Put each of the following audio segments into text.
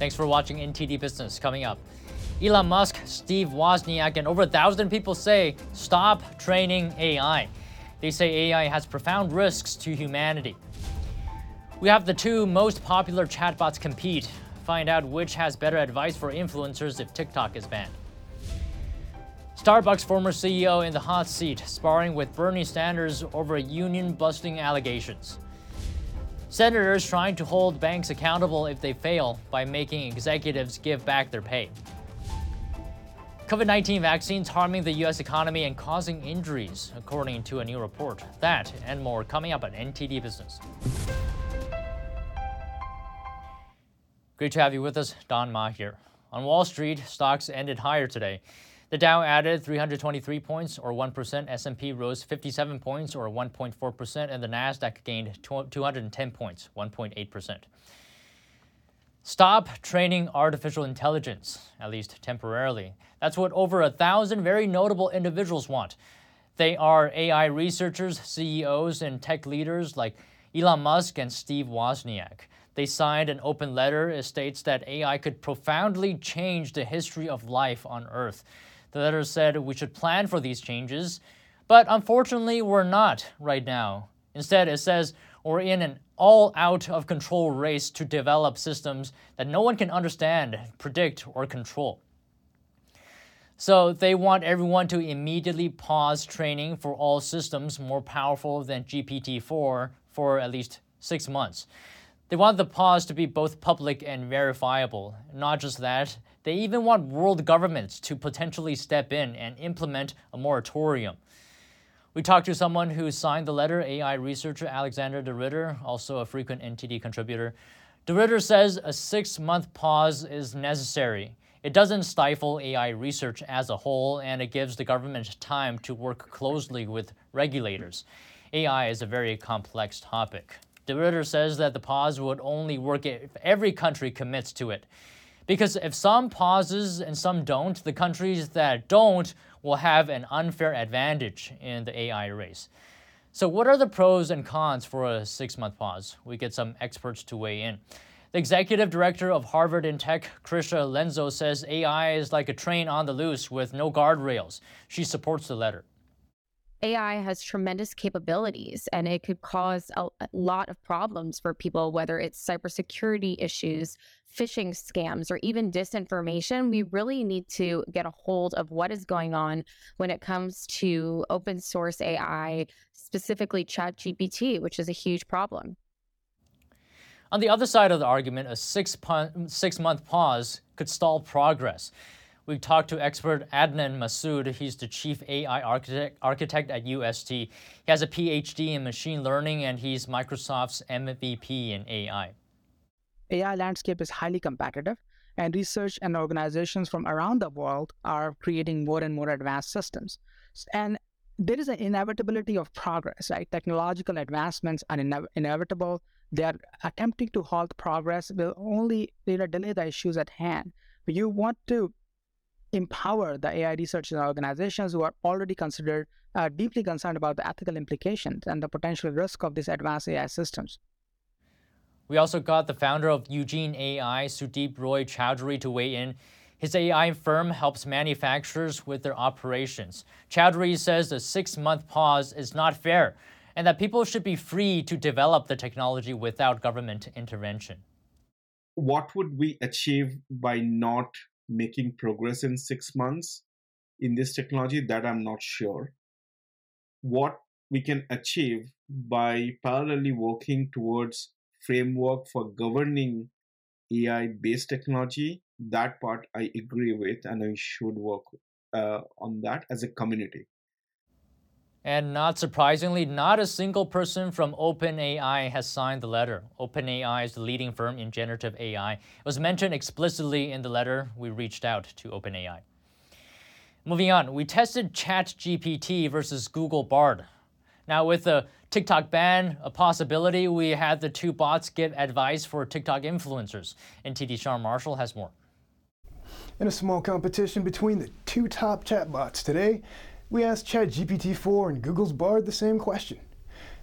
Thanks for watching NTD Business. Coming up, Elon Musk, Steve Wozniak, and over a thousand people say stop training AI. They say AI has profound risks to humanity. We have the two most popular chatbots compete. Find out which has better advice for influencers if TikTok is banned. Starbucks former CEO in the hot seat, sparring with Bernie Sanders over union busting allegations. Senators trying to hold banks accountable if they fail by making executives give back their pay. COVID 19 vaccines harming the U.S. economy and causing injuries, according to a new report. That and more coming up at NTD Business. Great to have you with us, Don Ma here. On Wall Street, stocks ended higher today. The Dow added 323 points or 1%, S&P rose 57 points or 1.4%, and the Nasdaq gained 210 points, 1.8%. Stop training artificial intelligence, at least temporarily. That's what over a thousand very notable individuals want. They are AI researchers, CEOs, and tech leaders like Elon Musk and Steve Wozniak. They signed an open letter. It states that AI could profoundly change the history of life on Earth. The letter said we should plan for these changes, but unfortunately, we're not right now. Instead, it says we're in an all out of control race to develop systems that no one can understand, predict, or control. So they want everyone to immediately pause training for all systems more powerful than GPT 4 for at least six months. They want the pause to be both public and verifiable. Not just that, they even want world governments to potentially step in and implement a moratorium. We talked to someone who signed the letter, AI researcher Alexander de Ridder, also a frequent NTD contributor. De Ridder says a six month pause is necessary. It doesn't stifle AI research as a whole, and it gives the government time to work closely with regulators. AI is a very complex topic. De Ridder says that the pause would only work if every country commits to it. Because if some pauses and some don't, the countries that don't will have an unfair advantage in the AI race. So, what are the pros and cons for a six month pause? We get some experts to weigh in. The executive director of Harvard in Tech, Krisha Lenzo, says AI is like a train on the loose with no guardrails. She supports the letter. AI has tremendous capabilities and it could cause a, lot of problems for people, whether it's cybersecurity issues, phishing scams, or even disinformation. We really need to get a hold of what is going on when it comes to open source AI, specifically ChatGPT, which is a huge problem. On the other side of the argument, a six, six month pause could stall progress. We talked to expert Adnan Masood. He's the chief AI architect, architect at UST. He has a PhD in machine learning and he's Microsoft's MVP in AI. AI landscape is highly competitive and research and organizations from around the world are creating more and more advanced systems. And there is an inevitability of progress, right? Technological advancements are ine- inevitable. They are attempting to halt progress will only you know, delay the issues at hand. But you want to empower the AI researchers and organizations who are already considered uh, deeply concerned about the ethical implications and the potential risk of these advanced AI systems. We also got the founder of Eugenie AI, Soudip Roy Chowdhury, to weigh in. His AI firm helps manufacturers with their operations. Chowdhury says a six month pause is not fair and that people should be free to develop the technology without government intervention. What would we achieve by not making progress in six months in this technology that i'm not sure. What we can achieve by parallelly working towards framework for governing ai based technology that part i agree with and I should work uh, on that as a community and not surprisingly, not a single person from OpenAI has signed the letter. OpenAI is the leading firm in generative AI. It was mentioned explicitly in the letter. We reached out to OpenAI. Moving on, we tested ChatGPT versus Google Bard. Now, with the TikTok ban a possibility, we had the two bots give advice for TikTok influencers. And NTD Sean Marshall has more. In a small competition between the two top chatbots today, we asked ChatGPT 4 and Google's Bard the same question.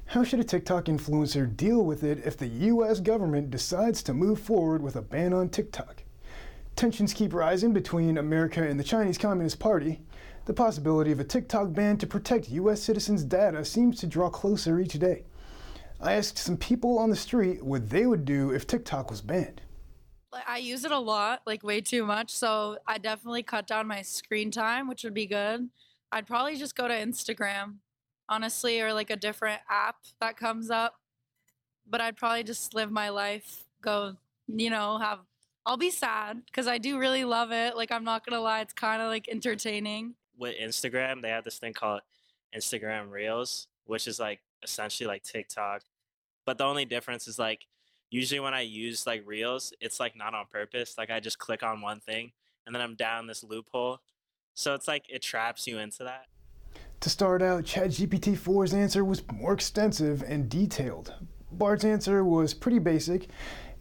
How should a TikTok influencer deal with it if the US government decides to move forward with a ban on TikTok? Tensions keep rising between America and the Chinese Communist Party. The possibility of a TikTok ban to protect U.S. citizens' data seems to draw closer each day. I asked some people on the street what they would do if TikTok was banned. I use it a lot, like way too much. So I definitely cut down my screen time, which would be good. I'd probably just go to Instagram, honestly, or like a different app that comes up. But I'd probably just live my life, go, you know, have. I'll be sad because I do really love it. Like, I'm not going to lie, it's kind of like entertaining. With Instagram, they have this thing called Instagram Reels, which is like essentially like TikTok. But the only difference is like usually when I use like Reels, it's like not on purpose. Like I just click on one thing and then I'm down this loophole. So it's like it traps you into that. To start out, ChatGPT 4's answer was more extensive and detailed. Bard's answer was pretty basic. It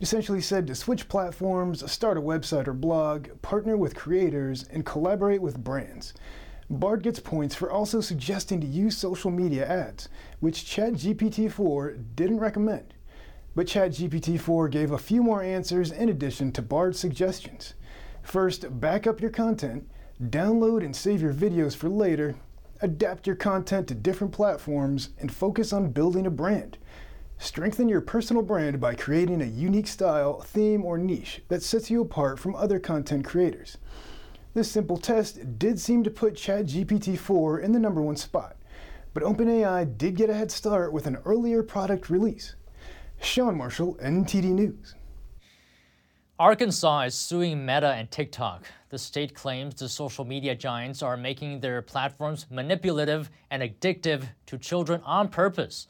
essentially said to switch platforms, start a website or blog, partner with creators, and collaborate with brands. Bard gets points for also suggesting to use social media ads, which ChatGPT 4 didn't recommend. But ChatGPT 4 gave a few more answers in addition to Bard's suggestions. First, back up your content, download and save your videos for later, adapt your content to different platforms, and focus on building a brand. Strengthen your personal brand by creating a unique style, theme, or niche that sets you apart from other content creators. This simple test did seem to put ChatGPT 4 in the number one spot, but OpenAI did get a head start with an earlier product release. Sean Marshall, NTD News. Arkansas is suing Meta and TikTok. The state claims the social media giants are making their platforms manipulative and addictive to children on purpose.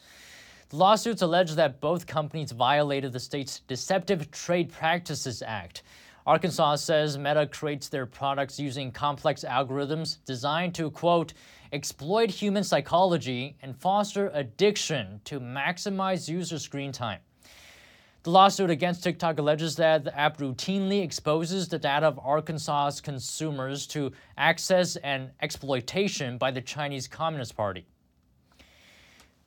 The lawsuits allege that both companies violated the state's Deceptive Trade Practices Act. Arkansas says Meta creates their products using complex algorithms designed to, quote, exploit human psychology and foster addiction to maximize user screen time. The lawsuit against TikTok alleges that the app routinely exposes the data of Arkansas's consumers to access and exploitation by the Chinese Communist Party.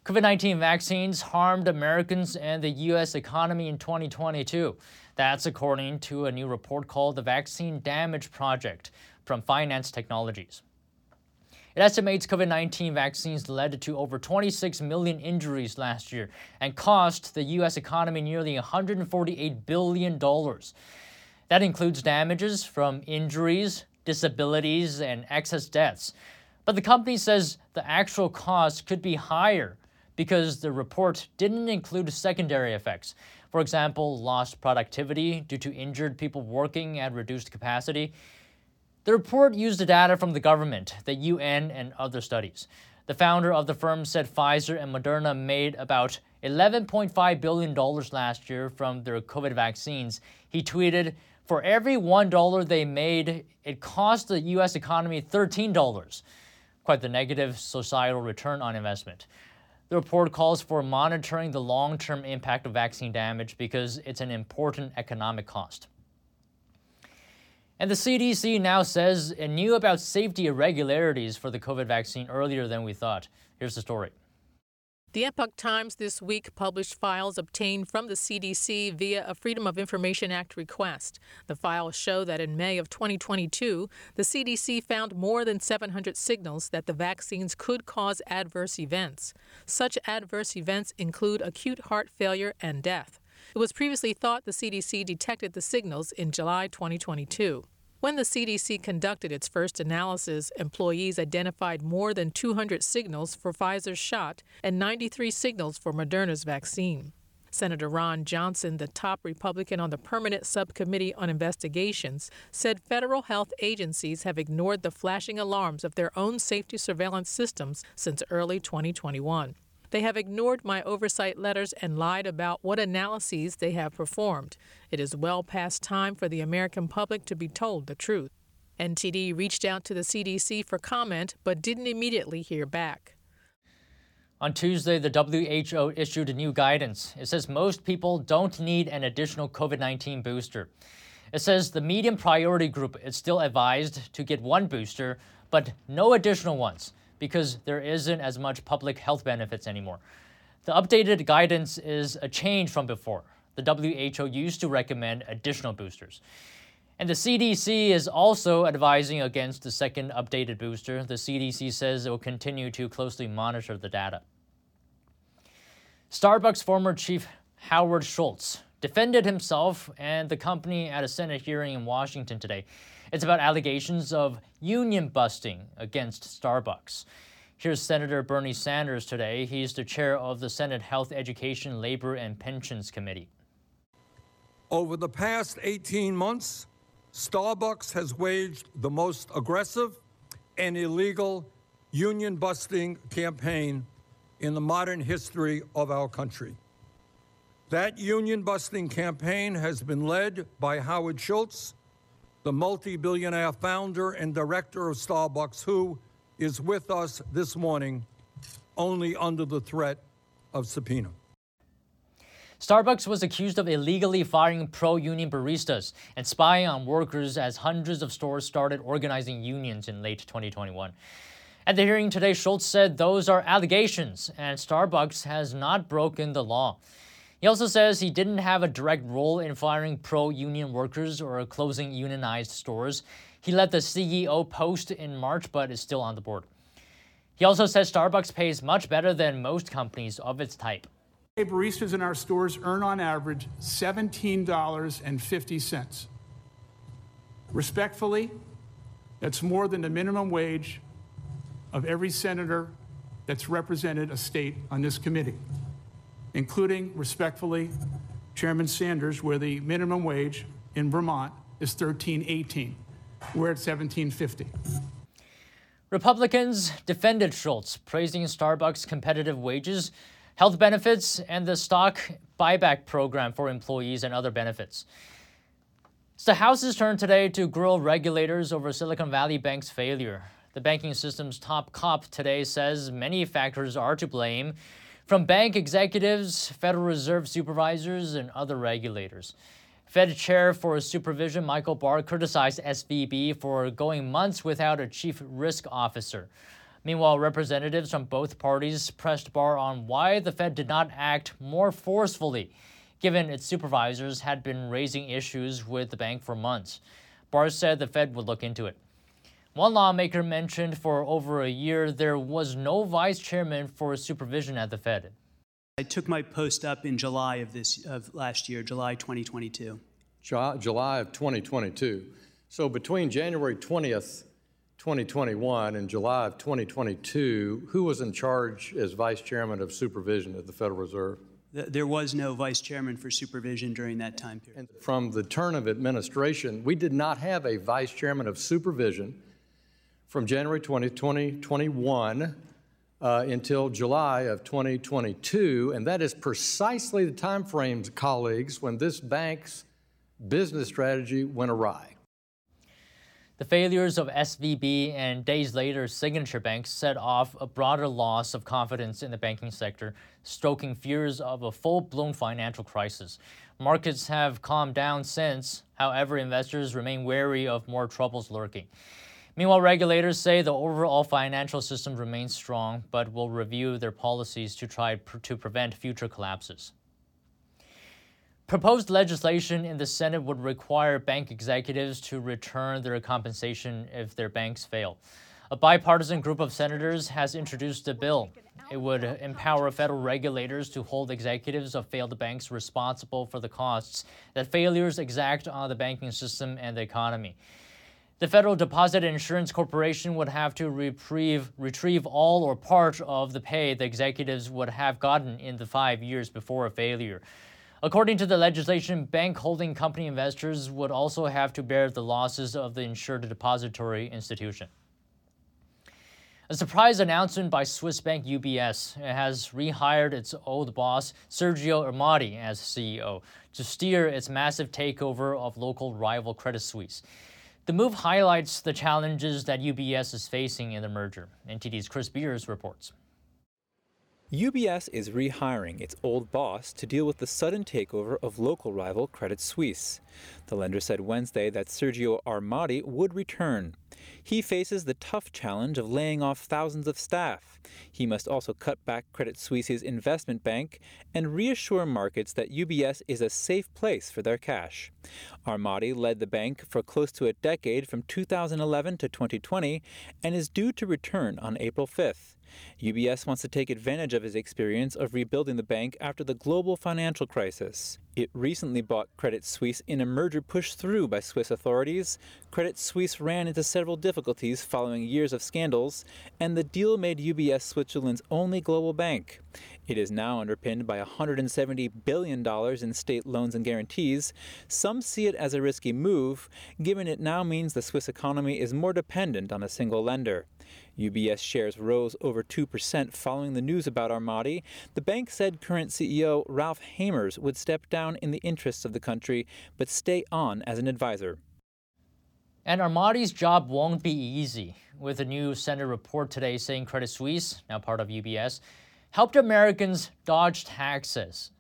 COVID 19 vaccines harmed Americans and the U.S. economy in 2022. That's according to a new report called the Vaccine Damage Project from Phinance Technologies. It estimates COVID 19 vaccines led to over 26 million injuries last year and cost the U.S. economy nearly $148 billion. That includes damages from injuries, disabilities, and excess deaths. But the company says the actual cost could be higher because the report didn't include secondary effects. For example, lost productivity due to injured people working at reduced capacity. The report used the data from the government, the UN, and other studies. The founder of the firm said Pfizer and Moderna made about $11.5 billion last year from their COVID vaccines. He tweeted, For every $1 they made, it cost the U.S. economy $13. Quite the negative societal return on investment. The report calls for monitoring the long term impact of vaccine damage because it's an important economic cost. And the CDC now says it knew about safety irregularities for the COVID vaccine earlier than we thought. Here's the story. The Epoch Times this week published files obtained from the CDC via a Freedom of Information Act request. The files show that in May of 2022, the CDC found more than 700 signals that the vaccines could cause adverse events. Such adverse events include acute heart failure and death. It was previously thought the CDC detected the signals in July 2022. When the CDC conducted its first analysis, employees identified more than 200 signals for Pfizer's shot and 93 signals for Moderna's vaccine. Senator Ron Johnson, the top Republican on the Permanent Subcommittee on Investigations, said federal health agencies have ignored the flashing alarms of their own safety surveillance systems since early 2021. They have ignored my oversight letters and lied about what analyses they have performed. It is well past time for the American public to be told the truth. NTD reached out to the CDC for comment but didn't immediately hear back. On Tuesday, the WHO issued new guidance. It says most people don't need an additional COVID 19 booster. It says the medium priority group is still advised to get one booster, but no additional ones because there isn't as much public health benefits anymore. The updated guidance is a change from before. The WHO used to recommend additional boosters. And the CDC is also advising against the second updated booster. The CDC says it will continue to closely monitor the data. Starbucks former chief Howard Schultz defended himself and the company at a Senate hearing in Washington today. It's about allegations of union busting against Starbucks. Here's Senator Bernie Sanders today. He's the chair of the Senate Health, Education, Labor, and Pensions Committee. Over the past 18 months, Starbucks has waged the most aggressive and illegal union busting campaign in the modern history of our country. That union busting campaign has been led by Howard Schultz, the multi billionaire founder and director of Starbucks, who is with us this morning only under the threat of subpoena. Starbucks was accused of illegally firing pro union baristas and spying on workers as hundreds of stores started organizing unions in late 2021. At the hearing today, Schultz said those are allegations and Starbucks has not broken the law. He also says he didn't have a direct role in firing pro union workers or closing unionized stores. He let the CEO post in March but is still on the board. He also says Starbucks pays much better than most companies of its type. Baristas in our stores earn on average $17.50. Respectfully, that's more than the minimum wage of every senator that's represented a state on this committee, including, respectfully, Chairman Sanders, where the minimum wage in Vermont is 1318. We're at 1750. Republicans defended Schultz, praising Starbucks' competitive wages health benefits, and the stock buyback program for employees and other benefits. It's the House's turn today to grill regulators over Silicon Valley Bank's failure. The banking system's top cop today says many factors are to blame, from bank executives, Federal Reserve supervisors, and other regulators. Fed Chair for Supervision Michael Barr criticized SVB for going months without a chief risk officer. Meanwhile, representatives from both parties pressed Barr on why the Fed did not act more forcefully, given its supervisors had been raising issues with the bank for months. Barr said the Fed would look into it. One lawmaker mentioned for over a year there was no vice chairman for supervision at the Fed. I took my post up in July of this of last year, July 2022. July of 2022. So between January 20th 2021 and July of 2022, who was in charge as vice chairman of supervision at the Federal Reserve? There was no vice chairman for supervision during that time period. And from the turn of administration, we did not have a vice chairman of supervision from January 20, 2021 uh, until July of 2022, and that is precisely the time frames, colleagues, when this bank's business strategy went awry. The failures of SVB and days later Signature Bank set off a broader loss of confidence in the banking sector, stoking fears of a full blown financial crisis. Markets have calmed down since, however, investors remain wary of more troubles lurking. Meanwhile, regulators say the overall financial system remains strong, but will review their policies to try pr- to prevent future collapses. Proposed legislation in the Senate would require bank executives to return their compensation if their banks fail. A bipartisan group of senators has introduced a bill. It would empower federal regulators to hold executives of failed banks responsible for the costs that failures exact on the banking system and the economy. The Federal Deposit Insurance Corporation would have to retrieve, retrieve all or part of the pay the executives would have gotten in the five years before a failure. According to the legislation, bank holding company investors would also have to bear the losses of the insured depository institution. A surprise announcement by Swiss bank UBS has rehired its old boss, Sergio Ermotti, as CEO to steer its massive takeover of local rival Credit Suisse. The move highlights the challenges that UBS is facing in the merger. NTD's Chris Beers reports. UBS is rehiring its old boss to deal with the sudden takeover of local rival Credit Suisse. The lender said Wednesday that Sergio Ermotti would return. He faces the tough challenge of laying off thousands of staff. He must also cut back Credit Suisse's investment bank and reassure markets that UBS is a safe place for their cash. Ermotti led the bank for close to a decade from 2011 to 2020 and is due to return on April 5th. UBS wants to take advantage of his experience of rebuilding the bank after the global financial crisis. It recently bought Credit Suisse in a merger pushed through by Swiss authorities. Credit Suisse ran into several difficulties following years of scandals, and the deal made UBS Switzerland's only global bank. It is now underpinned by $170 billion in state loans and guarantees. Some see it as a risky move, given it now means the Swiss economy is more dependent on a single lender. UBS shares rose over 2% following the news about Ermotti. The bank said current CEO Ralph Hamers would step down in the interests of the country but stay on as an advisor. And Ermotti's job won't be easy, with a new Senate report today saying Credit Suisse, now part of UBS, helped Americans dodge taxes.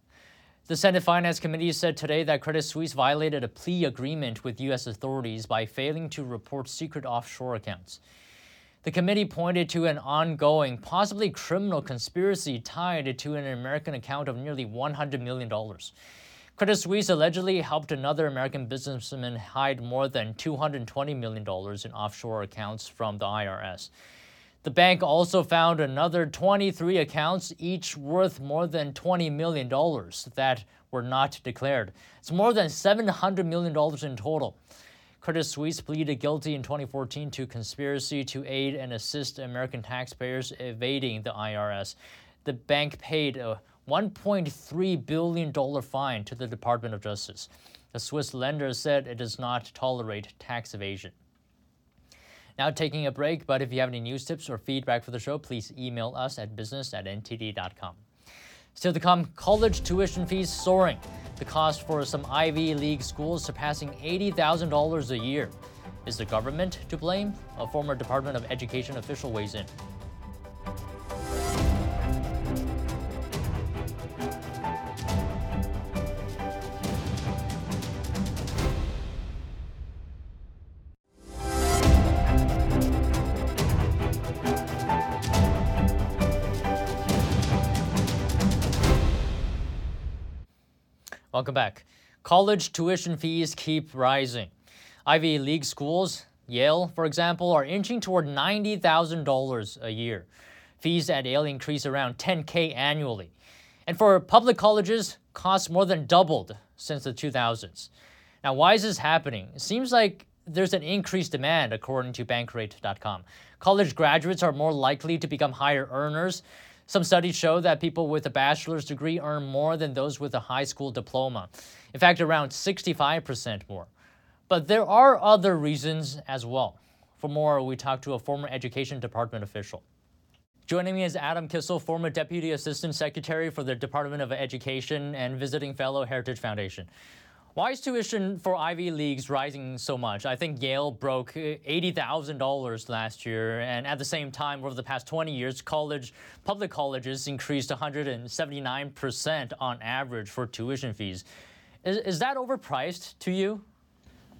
The Senate Finance Committee said today that Credit Suisse violated a plea agreement with U.S. authorities by failing to report secret offshore accounts. The committee pointed to an ongoing, possibly criminal conspiracy tied to an American account of nearly $100 million. Credit Suisse allegedly helped another American businessman hide more than $220 million in offshore accounts from the IRS. The bank also found another 23 accounts, each worth more than $20 million, that were not declared. It's more than $700 million in total. Credit Suisse pleaded guilty in 2014 to conspiracy to aid and assist American taxpayers evading the IRS. The bank paid a $1.3 billion fine to the Department of Justice. The Swiss lender said it does not tolerate tax evasion. Now taking a break, but if you have any news tips or feedback for the show, please email us at business at ntd.com. Still to come, college tuition fees soaring. The cost for some Ivy League schools surpassing $80,000 a year. Is the government to blame? A former Department of Education official weighs in. Welcome back. College tuition fees keep rising. Ivy League schools, Yale, for example, are inching toward $90,000 a year. Fees at Yale increase around 10K annually. And for public colleges, costs more than doubled since the 2000s. Now, why is this happening? It seems like there's an increased demand, according to Bankrate.com. College graduates are more likely to become higher earners, some studies show that people with a bachelor's degree earn more than those with a high school diploma. In fact, around 65% more. But there are other reasons as well. For more, we talked to a former Education Department official. Joining me is Adam Kissel, former Deputy Assistant Secretary for the Department of Education and visiting fellow Heritage Foundation. Why is tuition for Ivy Leagues rising so much? I think Yale broke uh, $80,000 last year, and at the same time, over the past 20 years, college, public colleges increased 179% on average for tuition fees. Is, is that overpriced to you?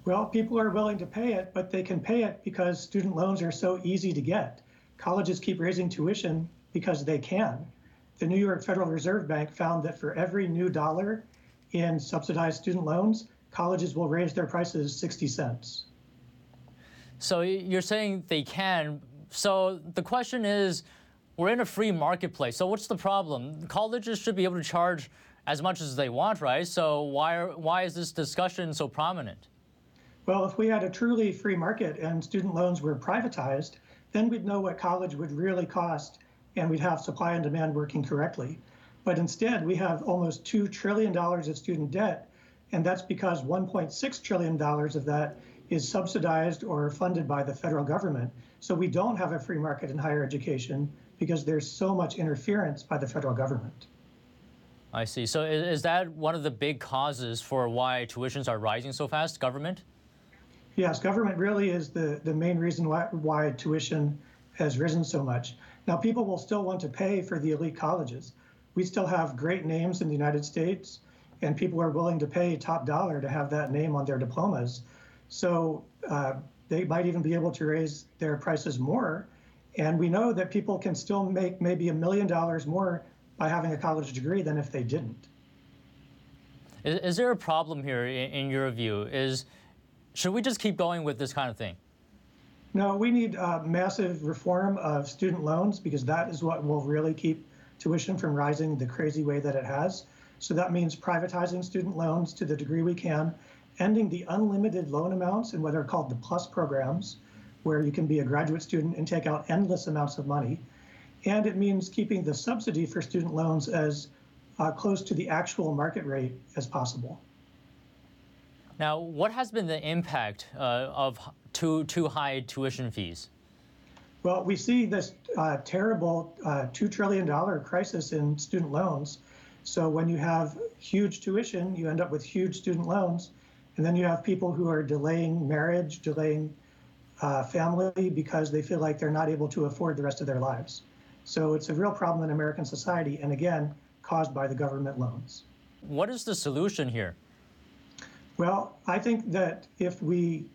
Well, people are willing to pay it, but they can pay it because student loans are so easy to get. Colleges keep raising tuition because they can. The New York Federal Reserve Bank found that for every new dollar in subsidized student loans, colleges will raise their prices 60 cents. So you're saying they can. So the question is we're in a free marketplace. So what's the problem? Colleges should be able to charge as much as they want, right? So why, are, why is this discussion so prominent? Well, if we had a truly free market and student loans were privatized, then we'd know what college would really cost and we'd have supply and demand working correctly. But instead, we have almost $2 trillion of student debt, and that's because $1.6 trillion of that is subsidized or funded by the federal government. So we don't have a free market in higher education because there's so much interference by the federal government. I see. So is that one of the big causes for why tuitions are rising so fast, government? Yes, government really is the, the main reason why, why tuition has risen so much. Now, people will still want to pay for the elite colleges. We still have great names in the United States, and people are willing to pay top dollar to have that name on their diplomas. So uh, they might even be able to raise their prices more. And we know that people can still make maybe a million dollars more by having a college degree than if they didn't. Is, is there a problem here in, in, your view? Is should we just keep going with this kind of thing? No, we need uh, massive reform of student loans because that is what will really keep tuition from rising the crazy way that it has. So that means privatizing student loans to the degree we can, ending the unlimited loan amounts in what are called the PLUS programs, where you can be a graduate student and take out endless amounts of money. And it means keeping the subsidy for student loans as uh, close to the actual market rate as possible. Now, what has been the impact uh, of too, too high tuition fees? Well, we see this uh, terrible uh, $2 trillion crisis in student loans. So when you have huge tuition, you end up with huge student loans. And then you have people who are delaying marriage, delaying uh, family because they feel like they're not able to afford the rest of their lives. So it's a real problem in American society, and again, caused by the government loans. What is the solution here? Well, I think that if we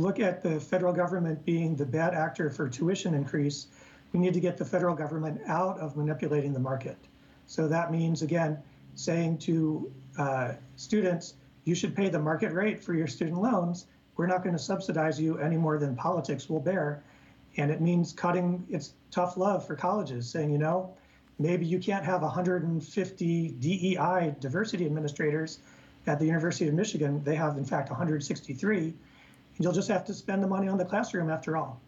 look at the federal government being the bad actor for tuition increase, we need to get the federal government out of manipulating the market. So that means, again, saying to uh, students, you should pay the market rate for your student loans. We're not going to subsidize you any more than politics will bear. And it means cutting its tough love for colleges, saying, you know, maybe you can't have 150 DEI diversity administrators at the University of Michigan. They have, in fact, 163. You'll just have to spend the money on the classroom after all.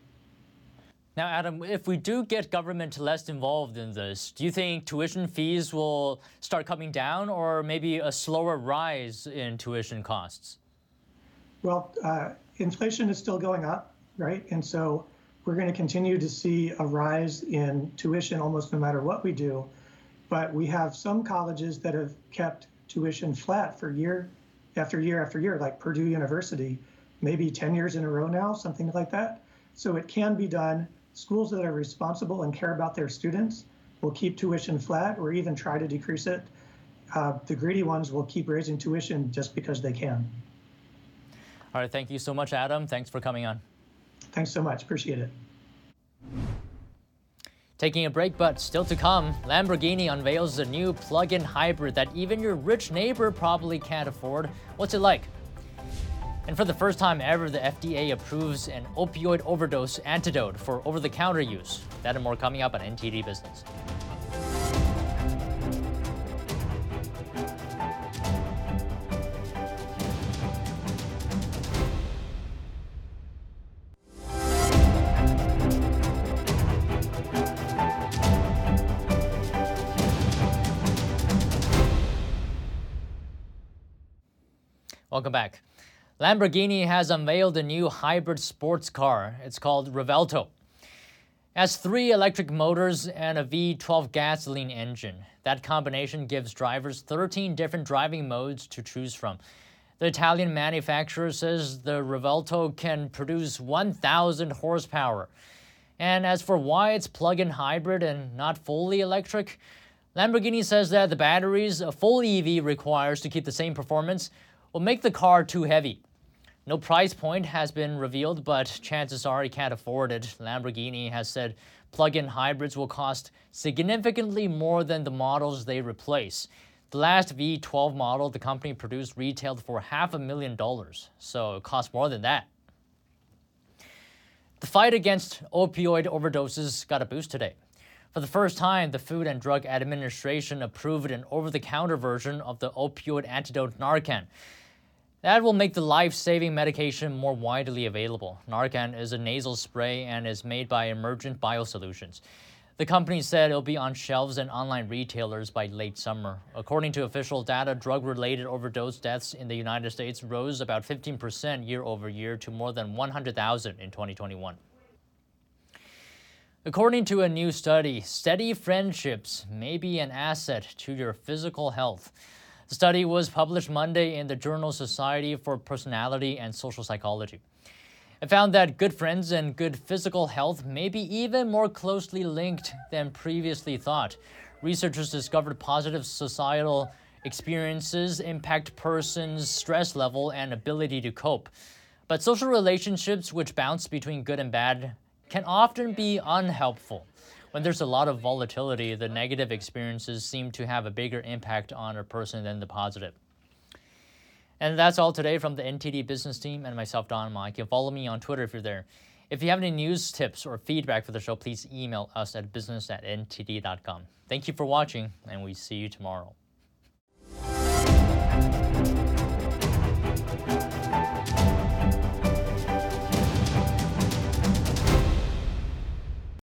Now, Adam, if we do get government less involved in this, do you think tuition fees will start coming down or maybe a slower rise in tuition costs? Well, uh, inflation is still going up, right? And so we're going to continue to see a rise in tuition almost no matter what we do. But we have some colleges that have kept tuition flat for year after year after year, like Purdue University, maybe 10 years in a row now, something like that. So it can be done. Schools that are responsible and care about their students will keep tuition flat or even try to decrease it. Uh, the greedy ones will keep raising tuition just because they can. All right, thank you so much, Adam. Thanks for coming on. Thanks so much. Appreciate it. Taking a break, but still to come, Lamborghini unveils a new plug-in hybrid that even your rich neighbor probably can't afford. What's it like? And for the first time ever, the FDA approves an opioid overdose antidote for over-the-counter use. That and more coming up on NTD Business. Welcome back. Lamborghini has unveiled a new hybrid sports car. It's called Revuelto. It has three electric motors and a V12 gasoline engine. That combination gives drivers 13 different driving modes to choose from. The Italian manufacturer says the Revuelto can produce 1,000 horsepower. And as for why it's plug-in hybrid and not fully electric, Lamborghini says that the batteries a full EV requires to keep the same performance will make the car too heavy. No price point has been revealed, but chances are he can't afford it. Lamborghini has said plug-in hybrids will cost significantly more than the models they replace. The last V12 model the company produced retailed for half a million dollars, so it costs more than that. The fight against opioid overdoses got a boost today. For the first time, the Food and Drug Administration approved an over-the-counter version of the opioid antidote Narcan. That will make the life-saving medication more widely available. Narcan is a nasal spray and is made by Emergent Biosolutions. The company said it'll be on shelves and online retailers by late summer. According to official data, drug-related overdose deaths in the United States rose about 15% year over year to more than 100,000 in 2021. According to a new study, steady friendships may be an asset to your physical health. The study was published Monday in the journal Society for Personality and Social Psychology. It found that good friends and good physical health may be even more closely linked than previously thought. Researchers discovered positive societal experiences impact persons' stress level and ability to cope. But social relationships which bounce between good and bad can often be unhelpful. When there's a lot of volatility, the negative experiences seem to have a bigger impact on a person than the positive. And that's all today from the NTD business team and myself, Don Ma. You can follow me on Twitter if you're there. If you have any news, tips, or feedback for the show, please email us at business at ntd.com. Thank you for watching, and we see you tomorrow.